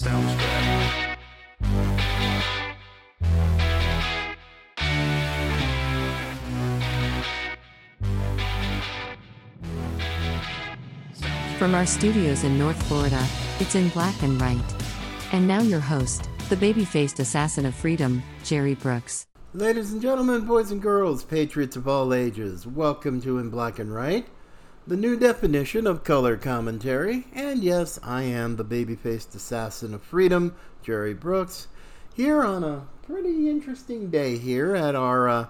Soundstripe. From our studios in North Florida, it's in black and right. And now your host, the baby faced assassin of freedom, Jerry Brooks. Ladies and gentlemen, boys and girls, patriots of all ages, welcome to In Black and Right, the new definition of color commentary. And yes, I am the baby faced assassin of freedom, Jerry Brooks, here on a pretty interesting day here at our uh,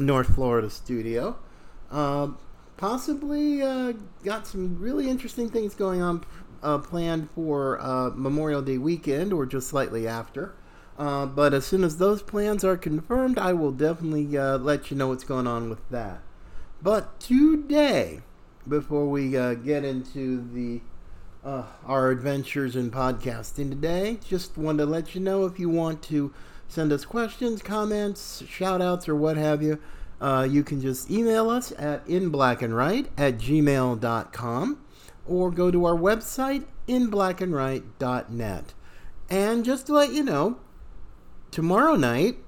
North Florida studio. Uh, possibly uh, got some really interesting things going on uh, planned for uh, Memorial Day weekend or just slightly after. Uh, but as soon as those plans are confirmed, I will definitely let you know what's going on with that. But today, before we uh, get into the our adventures in podcasting today, just wanted to let you know if you want to send us questions, comments, shout outs, or what have you, uh, you can just email us at inblackandright at gmail.com or go to our website, inblackandright.net. And just to let you know, tomorrow night,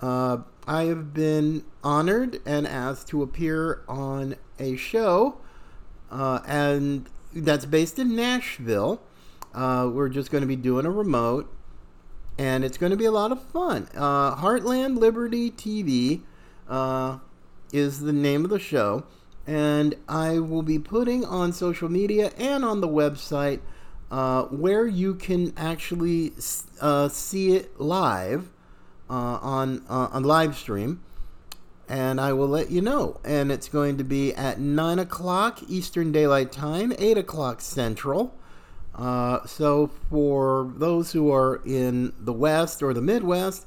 uh, I have been honored and asked to appear on a show, uh, and that's based in Nashville. Uh, we're just going to be doing a remote, and it's going to be a lot of fun. Uh, Heartland Liberty TV uh, is the name of the show, and I will be putting on social media and on the website uh, where you can actually uh, see it live on on live stream, and I will let you know. And it's going to be at nine o'clock Eastern Daylight Time, eight o'clock Central. Uh, so for those who are in the West or the Midwest,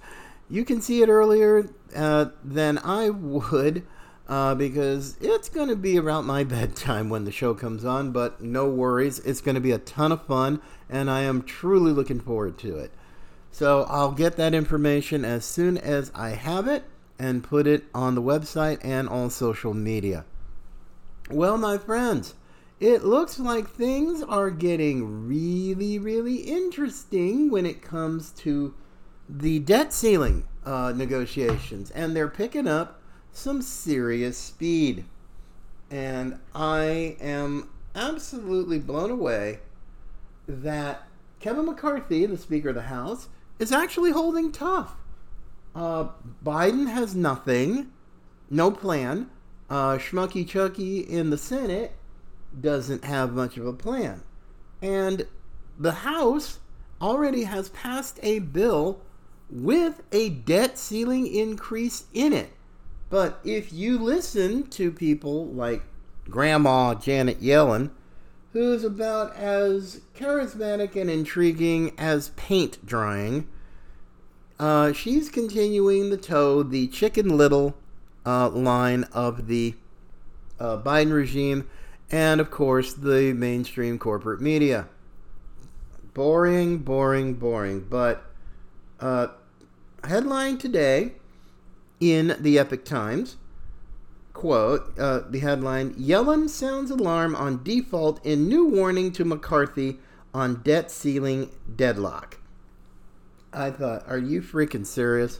you can see it earlier uh, than I would uh, because it's going to be around my bedtime when the show comes on, but no worries. It's going to be a ton of fun, and I am truly looking forward to it. So I'll get that information as soon as I have it and put it on the website and on social media. Well, my friends, it looks like things are getting really, really interesting when it comes to the debt ceiling uh, negotiations, and they're picking up some serious speed. And I am absolutely blown away that Kevin McCarthy, the Speaker of the House, is actually holding tough. Uh, Biden has nothing, no plan. Uh, Schmucky Chucky in the Senate doesn't have much of a plan. And the House already has passed a bill with a debt ceiling increase in it. But if you listen to people like Grandma Janet Yellen, who's about as charismatic and intriguing as paint drying, uh, she's continuing the toe the Chicken Little uh, line of the uh, Biden regime and, of course, the mainstream corporate media. Boring, boring, boring. But uh, headline today in the Epoch Times quote uh, the headline Yellen sounds alarm on default in new warning to McCarthy on debt ceiling deadlock. I thought, are you freaking serious?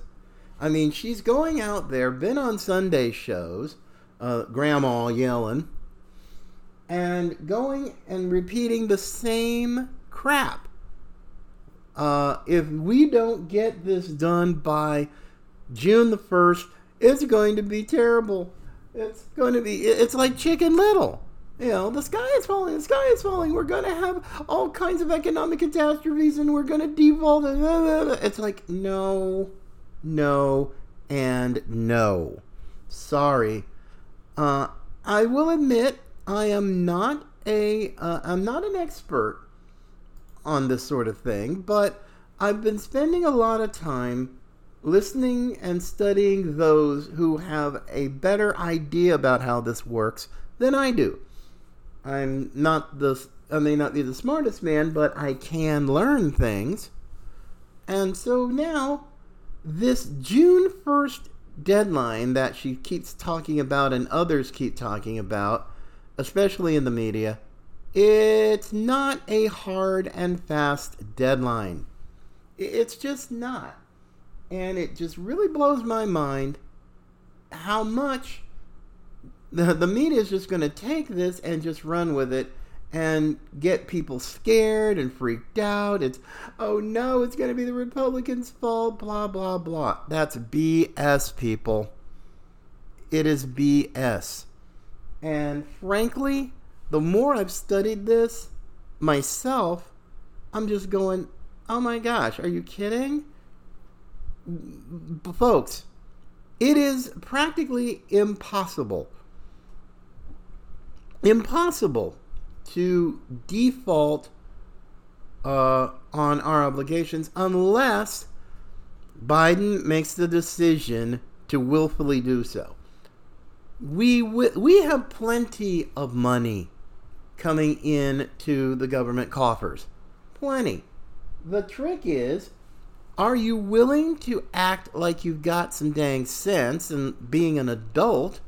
I mean, she's going out there, been on Sunday shows, uh, Grandma yelling, and going and repeating the same crap. Uh, if we don't get this done by June the 1st, it's going to be terrible. It's going to be, it's like Chicken Little. You know, the sky is falling, the sky is falling. We're going to have all kinds of economic catastrophes and we're going to default. It's like, no, no, and no. Sorry. Uh, I will admit, I am not a, uh, I'm not an expert on this sort of thing, but I've been spending a lot of time listening and studying those who have a better idea about how this works than I do. I'm not the I may not be the smartest man, but I can learn things. And so now this June 1st deadline that she keeps talking about and others keep talking about, especially in the media, It's not a hard and fast deadline. It's just not. And it just really blows my mind how much the, the media is just going to take this and just run with it and get people scared and freaked out. It's, oh no, it's going to be the Republicans' fault, blah, blah, blah. That's BS, people. It is BS. And frankly, the more I've studied this myself, I'm just going, oh my gosh, are you kidding? Folks, it is practically impossible. Impossible to default uh, on our obligations unless Biden makes the decision to willfully do so. We we have plenty of money coming in to the government coffers. Plenty. The trick is are you willing to act like you've got some dang sense and being an adult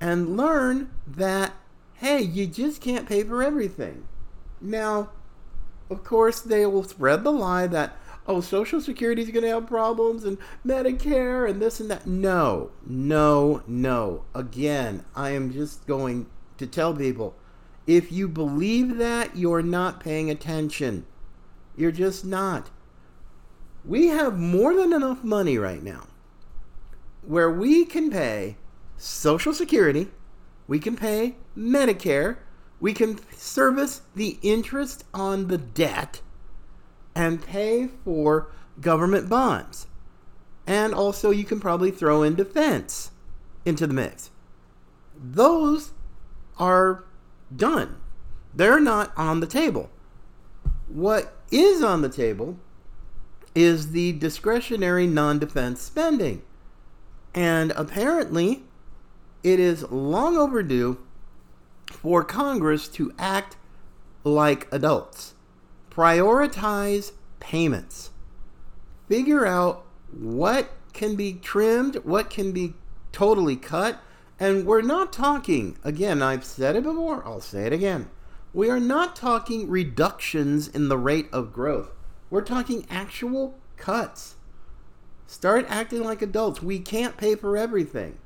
and learn that hey, you just can't pay for everything. Now, of course, they will spread the lie that, oh, Social Security is going to have problems and Medicare and this and that. No, no, no. Again, I am just going to tell people if you believe that, you're not paying attention. You're just not. We have more than enough money right now where we can pay Social Security we can pay Medicare, we can service the interest on the debt, and pay for government bonds. And also, you can probably throw in defense into the mix. Those are done. They're not on the table. What is on the table is the discretionary non defense spending. And apparently, it is long overdue for Congress to act like adults. Prioritize payments. Figure out what can be trimmed, what can be totally cut. And we're not talking, again, I've said it before, I'll say it again. We are not talking reductions in the rate of growth. We're talking actual cuts. Start acting like adults. We can't pay for everything.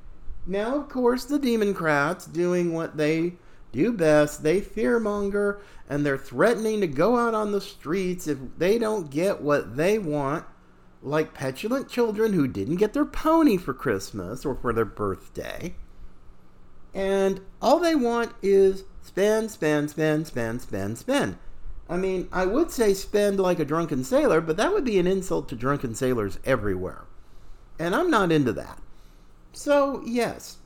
Now, of course, the Democrats doing what they do best. They fearmonger and they're threatening to go out on the streets if they don't get what they want, like petulant children who didn't get their pony for Christmas or for their birthday. And all they want is spend, spend, spend, spend, spend, spend. I mean, I would say spend like a drunken sailor, but that would be an insult to drunken sailors everywhere. And I'm not into that. So, yes,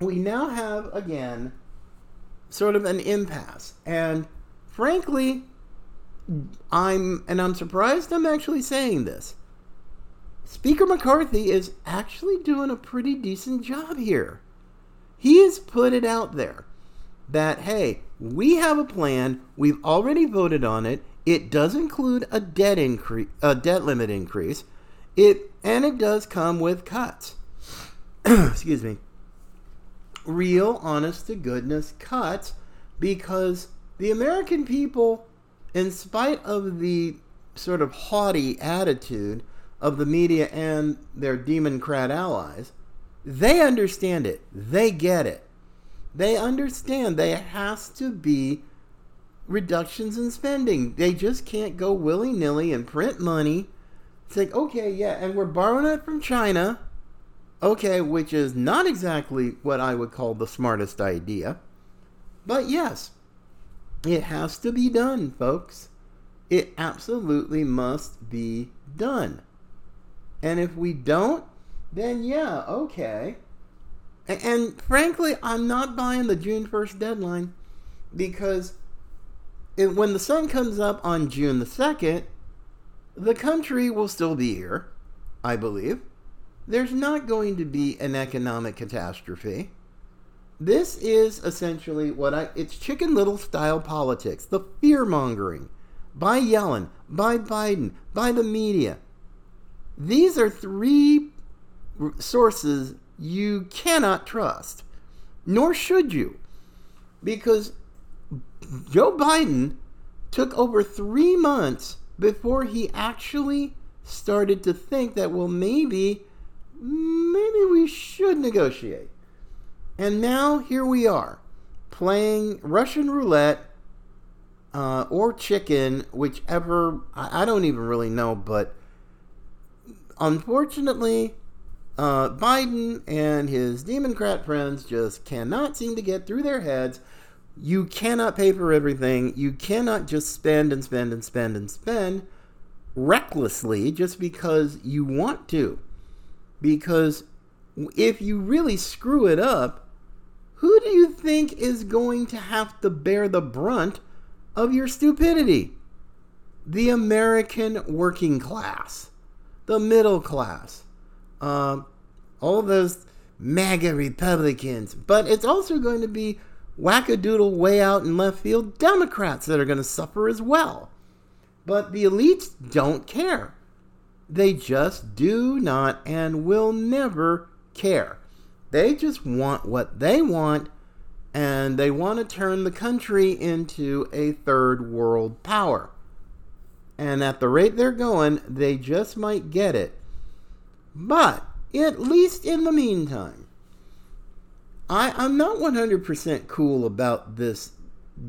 we now have again sort of an impasse. And frankly, I'm, and I'm surprised I'm actually saying this. Speaker McCarthy is actually doing a pretty decent job here. He has put it out there that, hey, we have a plan, we've already voted on it, it does include a debt increase, a debt limit increase, it, and it does come with cuts. excuse me, real, honest to goodness cuts because the American people, in spite of the sort of haughty attitude of the media and their democrat allies, they understand it. They get it. They understand there has to be reductions in spending. They just can't go willy nilly and print money. It's like, okay, yeah, and we're borrowing it from China Okay, which is not exactly what I would call the smartest idea. But yes, it has to be done, folks. It absolutely must be done. And if we don't, then yeah, okay. And, and frankly, I'm not buying the June 1st deadline because it, when the sun comes up on June the 2nd, the country will still be here, I believe there's not going to be an economic catastrophe. This is essentially what I it's chicken little style politics, the fear mongering by Yellen, by Biden, by the media. These are three sources you cannot trust, nor should you. Because Joe Biden took over three months before he actually started to think that, well, maybe, maybe we should negotiate. And now here we are playing Russian roulette uh, or chicken, whichever, I, I don't even really know, but unfortunately, uh, Biden and his Democrat friends just cannot seem to get through their heads. You cannot pay for everything. You cannot just spend and spend and spend and spend recklessly just because you want to. Because if you really screw it up, who do you think is going to have to bear the brunt of your stupidity? The American working class, the middle class, uh, all those MAGA Republicans. But it's also going to be wackadoodle way out in left field Democrats that are going to suffer as well. But the elites don't care. They just do not and will never care. They just want what they want, and they want to turn the country into a third world power. And at the rate they're going, they just might get it. But, at least in the meantime, I, I'm not 100% cool about this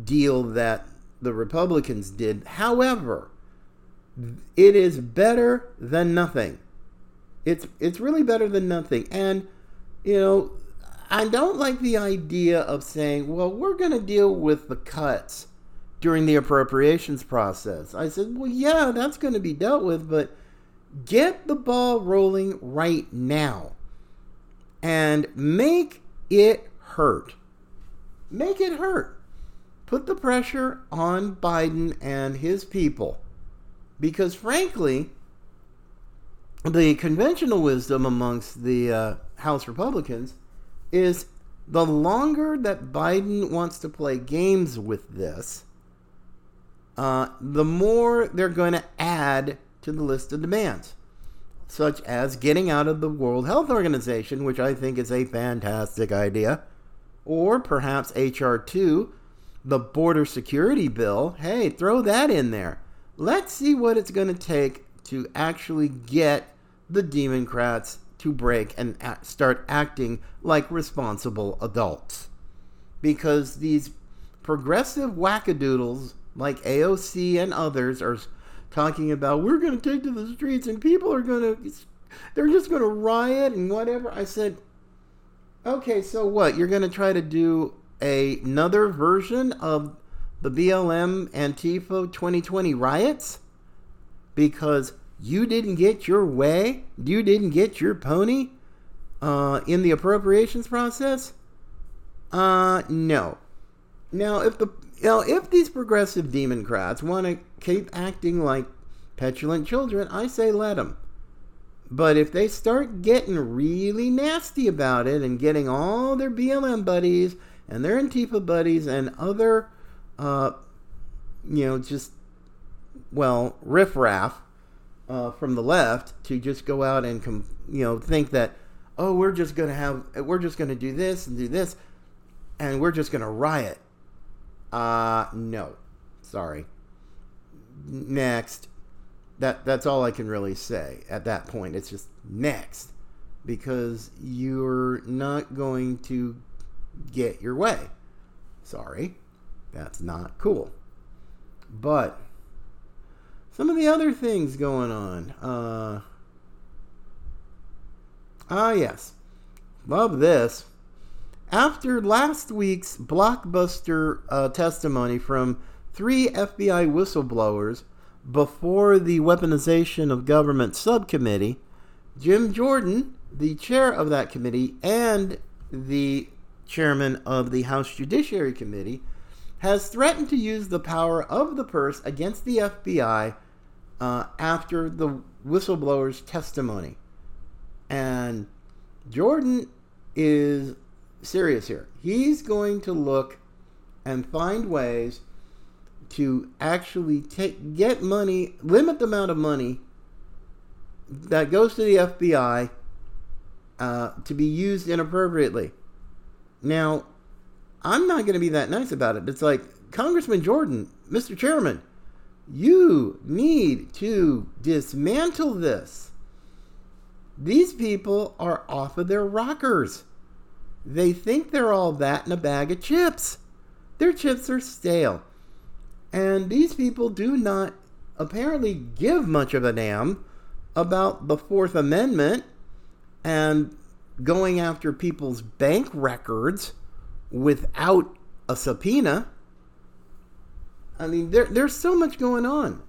deal that the Republicans did. However, it is better than nothing. It's it's really better than nothing. And you know, I don't like the idea of saying, "Well, we're going to deal with the cuts during the appropriations process." I said, "Well, yeah, that's going to be dealt with, but get the ball rolling right now and make it hurt. Make it hurt. Put the pressure on Biden and his people. Because frankly, the conventional wisdom amongst the uh, House Republicans is the longer that Biden wants to play games with this, uh, the more they're going to add to the list of demands, such as getting out of the World Health Organization, which I think is a fantastic idea or perhaps H.R. 2, the border security bill. Hey, throw that in there. Let's see what it's going to take to actually get the Democrats to break and act, start acting like responsible adults. Because these progressive wackadoodles like AOC and others are talking about we're going to take to the streets and people are going to they're just going to riot and whatever. I said, Okay, so what? You're going to try to do a, another version of the BLM Antifa 2020 riots? Because you didn't get your way? You didn't get your pony uh, in the appropriations process? Uh, no. Now, if the you know, if these progressive Democrats want to keep acting like petulant children, I say let them. But if they start getting really nasty about it and getting all their BLM buddies and their Antifa buddies and other, uh, you know, just, well, riffraff uh, from the left to just go out and, com- you know, think that, oh, we're just going to have, we're just going to do this and do this and we're just going to riot. Uh, no. Sorry. Next that that's all I can really say at that point. It's just next because you're not going to get your way. Sorry. That's not cool. But some of the other things going on. Uh Ah, yes. Love this. After last week's blockbuster uh, testimony from three FBI whistleblowers before the Weaponization of Government Subcommittee, Jim Jordan, the chair of that committee and the chairman of the House Judiciary Committee, has threatened to use the power of the purse against the FBI uh, after the whistleblower's testimony. And Jordan is serious here. He's going to look and find ways to actually take get money, limit the amount of money that goes to the FBI uh, to be used inappropriately. Now, I'm not going to be that nice about it. It's like Congressman Jordan, Mr. Chairman, you need to dismantle this. These people are off of their rockers. They think they're all that in a bag of chips. Their chips are stale. And these people do not apparently give much of a damn about the Fourth Amendment and going after people's bank records without a subpoena. I mean, there, there's so much going on.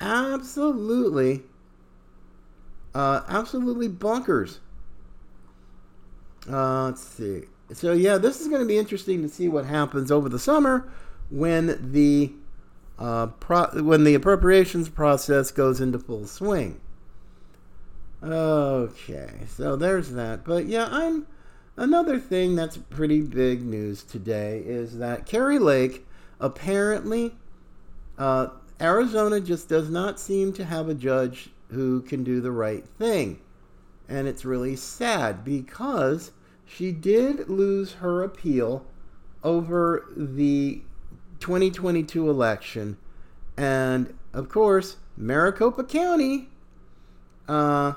Absolutely, uh, absolutely bonkers. Uh, let's see. So yeah, this is going to be interesting to see what happens over the summer when the uh, pro- when the appropriations process goes into full swing. Okay, so there's that. But yeah, I'm another thing that's pretty big news today is that Kari Lake apparently uh, Arizona just does not seem to have a judge who can do the right thing. And it's really sad because she did lose her appeal over the 2022 election. And of course, Maricopa County, uh,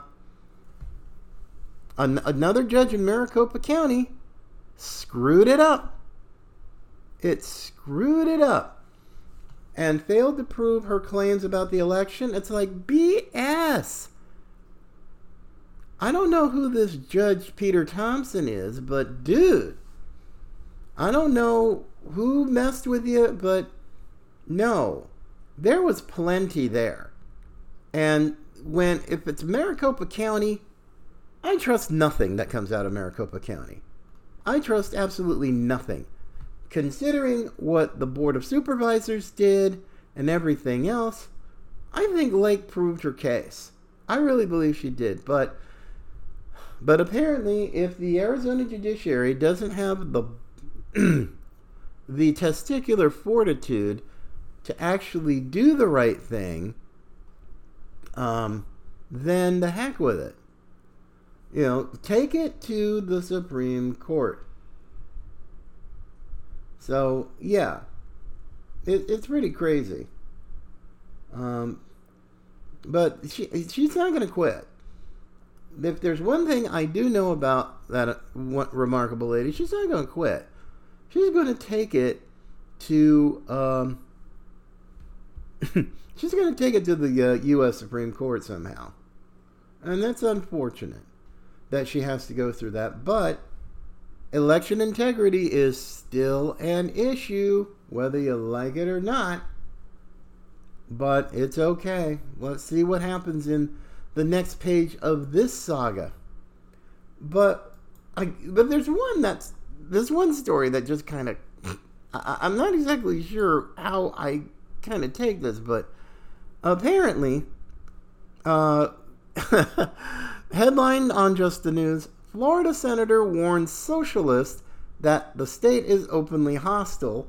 an- another judge in Maricopa County screwed it up. It screwed it up and failed to prove her claims about the election. It's like BS. I don't know who this Judge Peter Thompson is, but dude, I don't know who messed with you, but no, there was plenty there. And when, if it's Maricopa County, I trust nothing that comes out of Maricopa County. I trust absolutely nothing. Considering what the Board of Supervisors did and everything else, I think Lake proved her case. I really believe she did, but but apparently if the Arizona judiciary doesn't have the the testicular fortitude to actually do the right thing, um, then the heck with it. You know, take it to the Supreme Court. So, yeah, it, it's pretty crazy. Um, but she, she's not going to quit. If there's one thing I do know about that uh, remarkable lady, she's not going to quit. She's going to take it to. Um, she's going to take it to the uh, U.S. Supreme Court somehow, and that's unfortunate that she has to go through that. But election integrity is still an issue, whether you like it or not. But it's okay. Let's see what happens in the next page of this saga. But I, but there's one that's there's one story that just kind of I'm not exactly sure how I kind of take this, but apparently, uh, Headline on Just the News Florida Senator warns socialists that the state is openly hostile,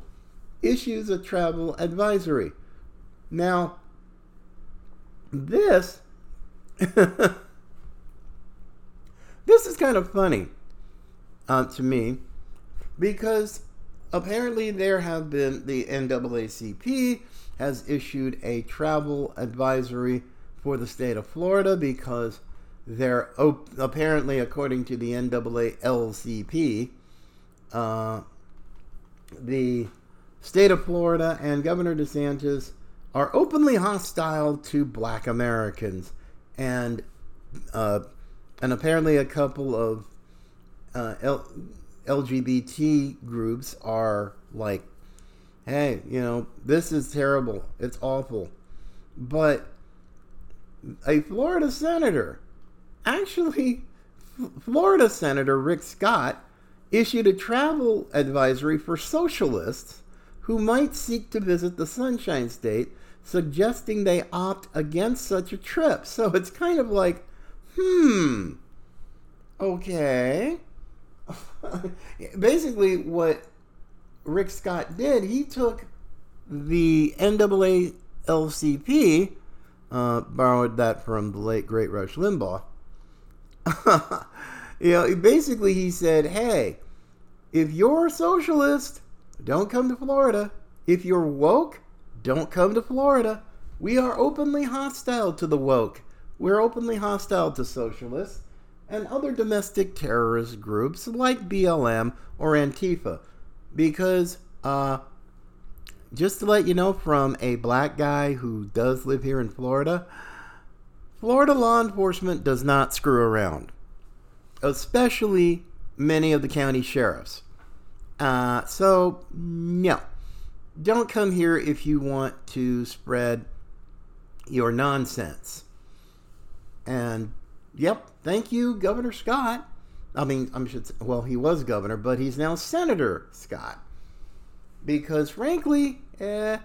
issues a travel advisory. Now, this. this is kind of funny uh, to me because apparently there have been the NAACP has issued a travel advisory for the state of Florida because they're op- apparently, according to the NAACP, uh, the state of Florida and Governor DeSantis are openly hostile to Black Americans, and uh, and apparently a couple of uh, L- LGBT groups are like, "Hey, you know, this is terrible. It's awful," but a Florida senator actually, Florida Senator Rick Scott issued a travel advisory for socialists who might seek to visit the Sunshine State, suggesting they opt against such a trip. So it's kind of like, hmm, okay. Basically, what Rick Scott did, he took the NAACP, uh, borrowed that from the late great Rush Limbaugh, you know, basically he said, hey, if you're a socialist, don't come to Florida. If you're woke, don't come to Florida. We are openly hostile to the woke. We're openly hostile to socialists and other domestic terrorist groups like BLM or Antifa. Because, uh, just to let you know from a black guy who does live here in Florida, Florida law enforcement does not screw around, especially many of the county sheriffs. Uh, so, no. Don't come here if you want to spread your nonsense. And, yep, thank you, Governor Scott. I mean, I should say, well, he was governor, but he's now Senator Scott. Because, frankly, eh,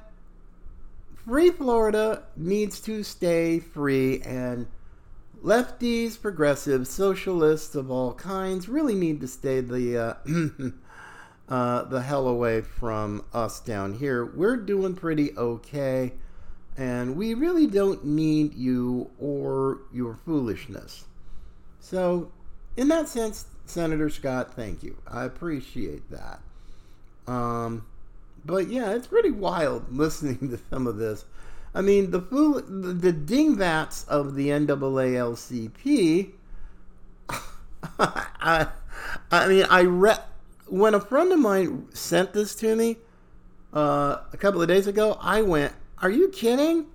free Florida needs to stay free, and lefties, progressives, socialists of all kinds really need to stay the uh, uh, the hell away from us down here. We're doing pretty okay, and we really don't need you or your foolishness. So, in that sense, Senator Scott, thank you. I appreciate that. Um, but yeah, it's pretty wild listening to some of this. I mean, the fool, the, the dingbats of the NAALCP. I, I mean, I read when a friend of mine sent this to me uh, a couple of days ago. I went, "Are you kidding?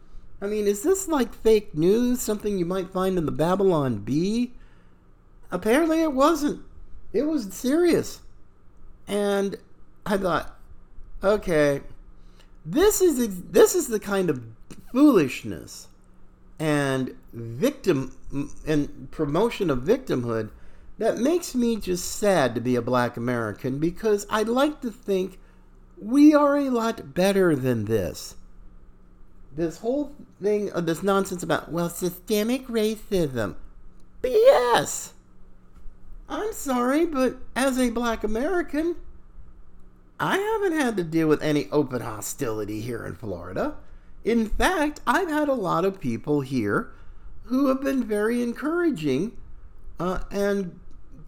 I mean, is this like fake news? Something you might find in the Babylon Bee?" Apparently, it wasn't. It was serious, and I thought, okay, this is this is the kind of foolishness and victim and promotion of victimhood that makes me just sad to be a black American because I like to think we are a lot better than this. This whole thing of this nonsense about, well, systemic racism. BS! I'm sorry, but as a black American, I haven't had to deal with any open hostility here in Florida. In fact, I've had a lot of people here who have been very encouraging uh, and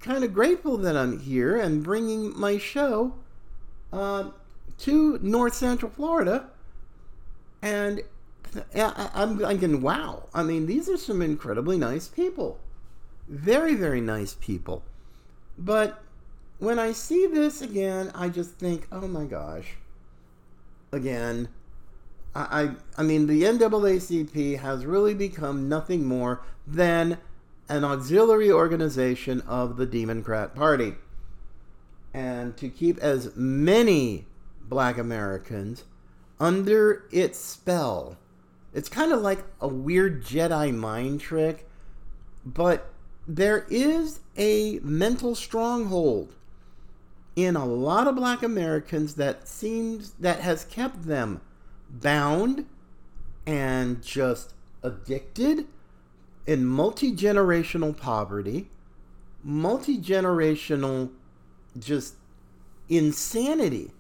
kind of grateful that I'm here and bringing my show uh, to North Central Florida. And I'm thinking, wow, I mean, these are some incredibly nice people. Very, very nice people. But when I see this again, I just think, oh my gosh. Again, I, I, I mean, the NAACP has really become nothing more than an auxiliary organization of the Democrat Party. And to keep as many black Americans under its spell. It's kind of like a weird Jedi mind trick, but there is a mental stronghold in a lot of black Americans that seems that has kept them bound and just addicted in multi-generational poverty, multi-generational just insanity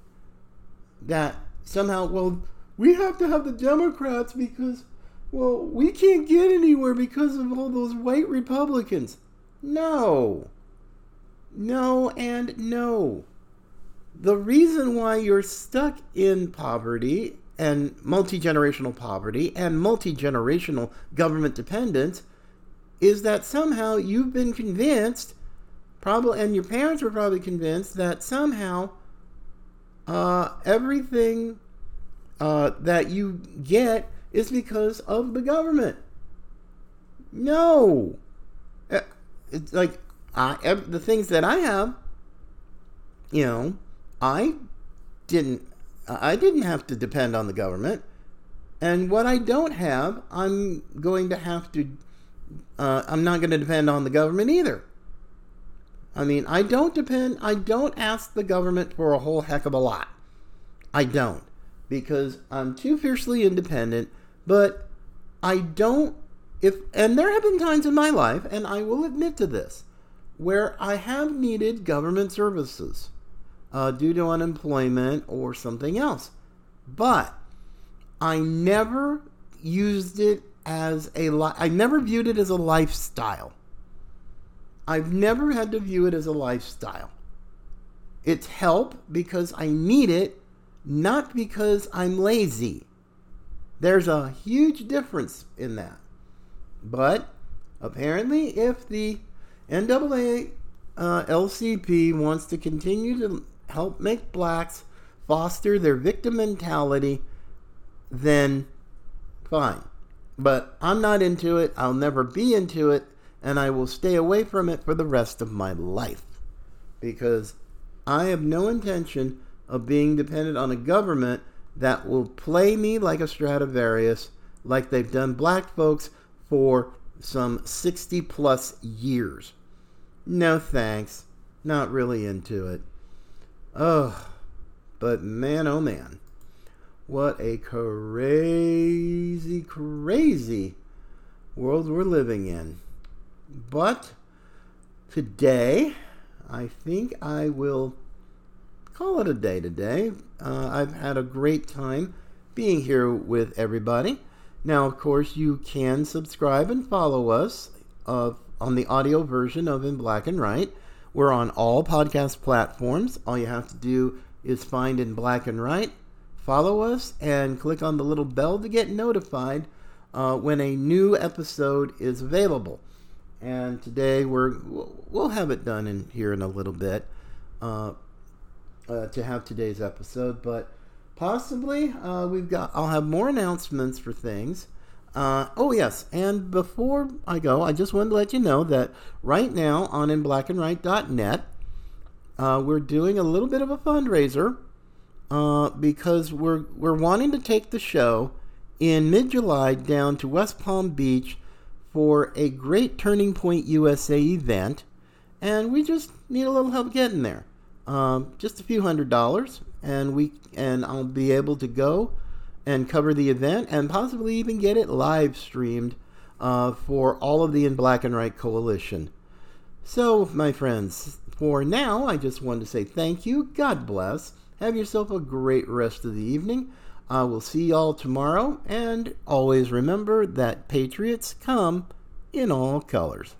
that somehow well we have to have the Democrats because well we can't get anywhere because of all those white Republicans. No. No and no. The reason why you're stuck in poverty and multi generational poverty and multi generational government dependence is that somehow you've been convinced, probably, and your parents were probably convinced that somehow uh, everything uh, that you get is because of the government. No. Uh, it's like I, the things that I have, you know, I didn't I didn't have to depend on the government. And what I don't have, I'm going to have to uh, I'm not going to depend on the government either. I mean, I don't depend I don't ask the government for a whole heck of a lot. I don't because I'm too fiercely independent, but I don't if and there have been times in my life and I will admit to this where I have needed government services uh, due to unemployment or something else. But I never used it as a li- I never viewed it as a lifestyle. I've never had to view it as a lifestyle. It's help because I need it not because I'm lazy. There's a huge difference in that. But apparently, if the NAACP uh, LCP wants to continue to help make blacks foster their victim mentality, then fine. But I'm not into it. I'll never be into it. And I will stay away from it for the rest of my life. Because I have no intention of being dependent on a government that will play me like a Stradivarius, like they've done black folks for some 60 plus years. No thanks. Not really into it. Oh, but man, oh man. What a crazy, crazy world we're living in. But today, I think I will call it a day today. Uh, I've had a great time being here with everybody. Now, of course, you can subscribe and follow us uh, on the audio version of In Black and Right. We're on all podcast platforms. All you have to do is find In Black and Right, follow us, and click on the little bell to get notified uh, when a new episode is available. And today we're we'll have it done in here in a little bit uh, uh, to have today's episode, but possibly uh, we've got I'll have more announcements for things. Uh, oh, yes. And before I go, I just wanted to let you know that right now on inblackandright.net, uh, we're doing a little bit of a fundraiser uh, because we're, we're wanting to take the show in mid July down to West Palm Beach for a great Turning Point USA event. And we just need a little help getting there. Um, just a few hundred dollars, and we and I'll be able to go and cover the event and possibly even get it live streamed uh, for all of the In Black and Right Coalition. So, my friends, for now, I just wanted to say thank you. God bless. Have yourself a great rest of the evening. I will see y'all tomorrow, and always remember that Patriots come in all colors.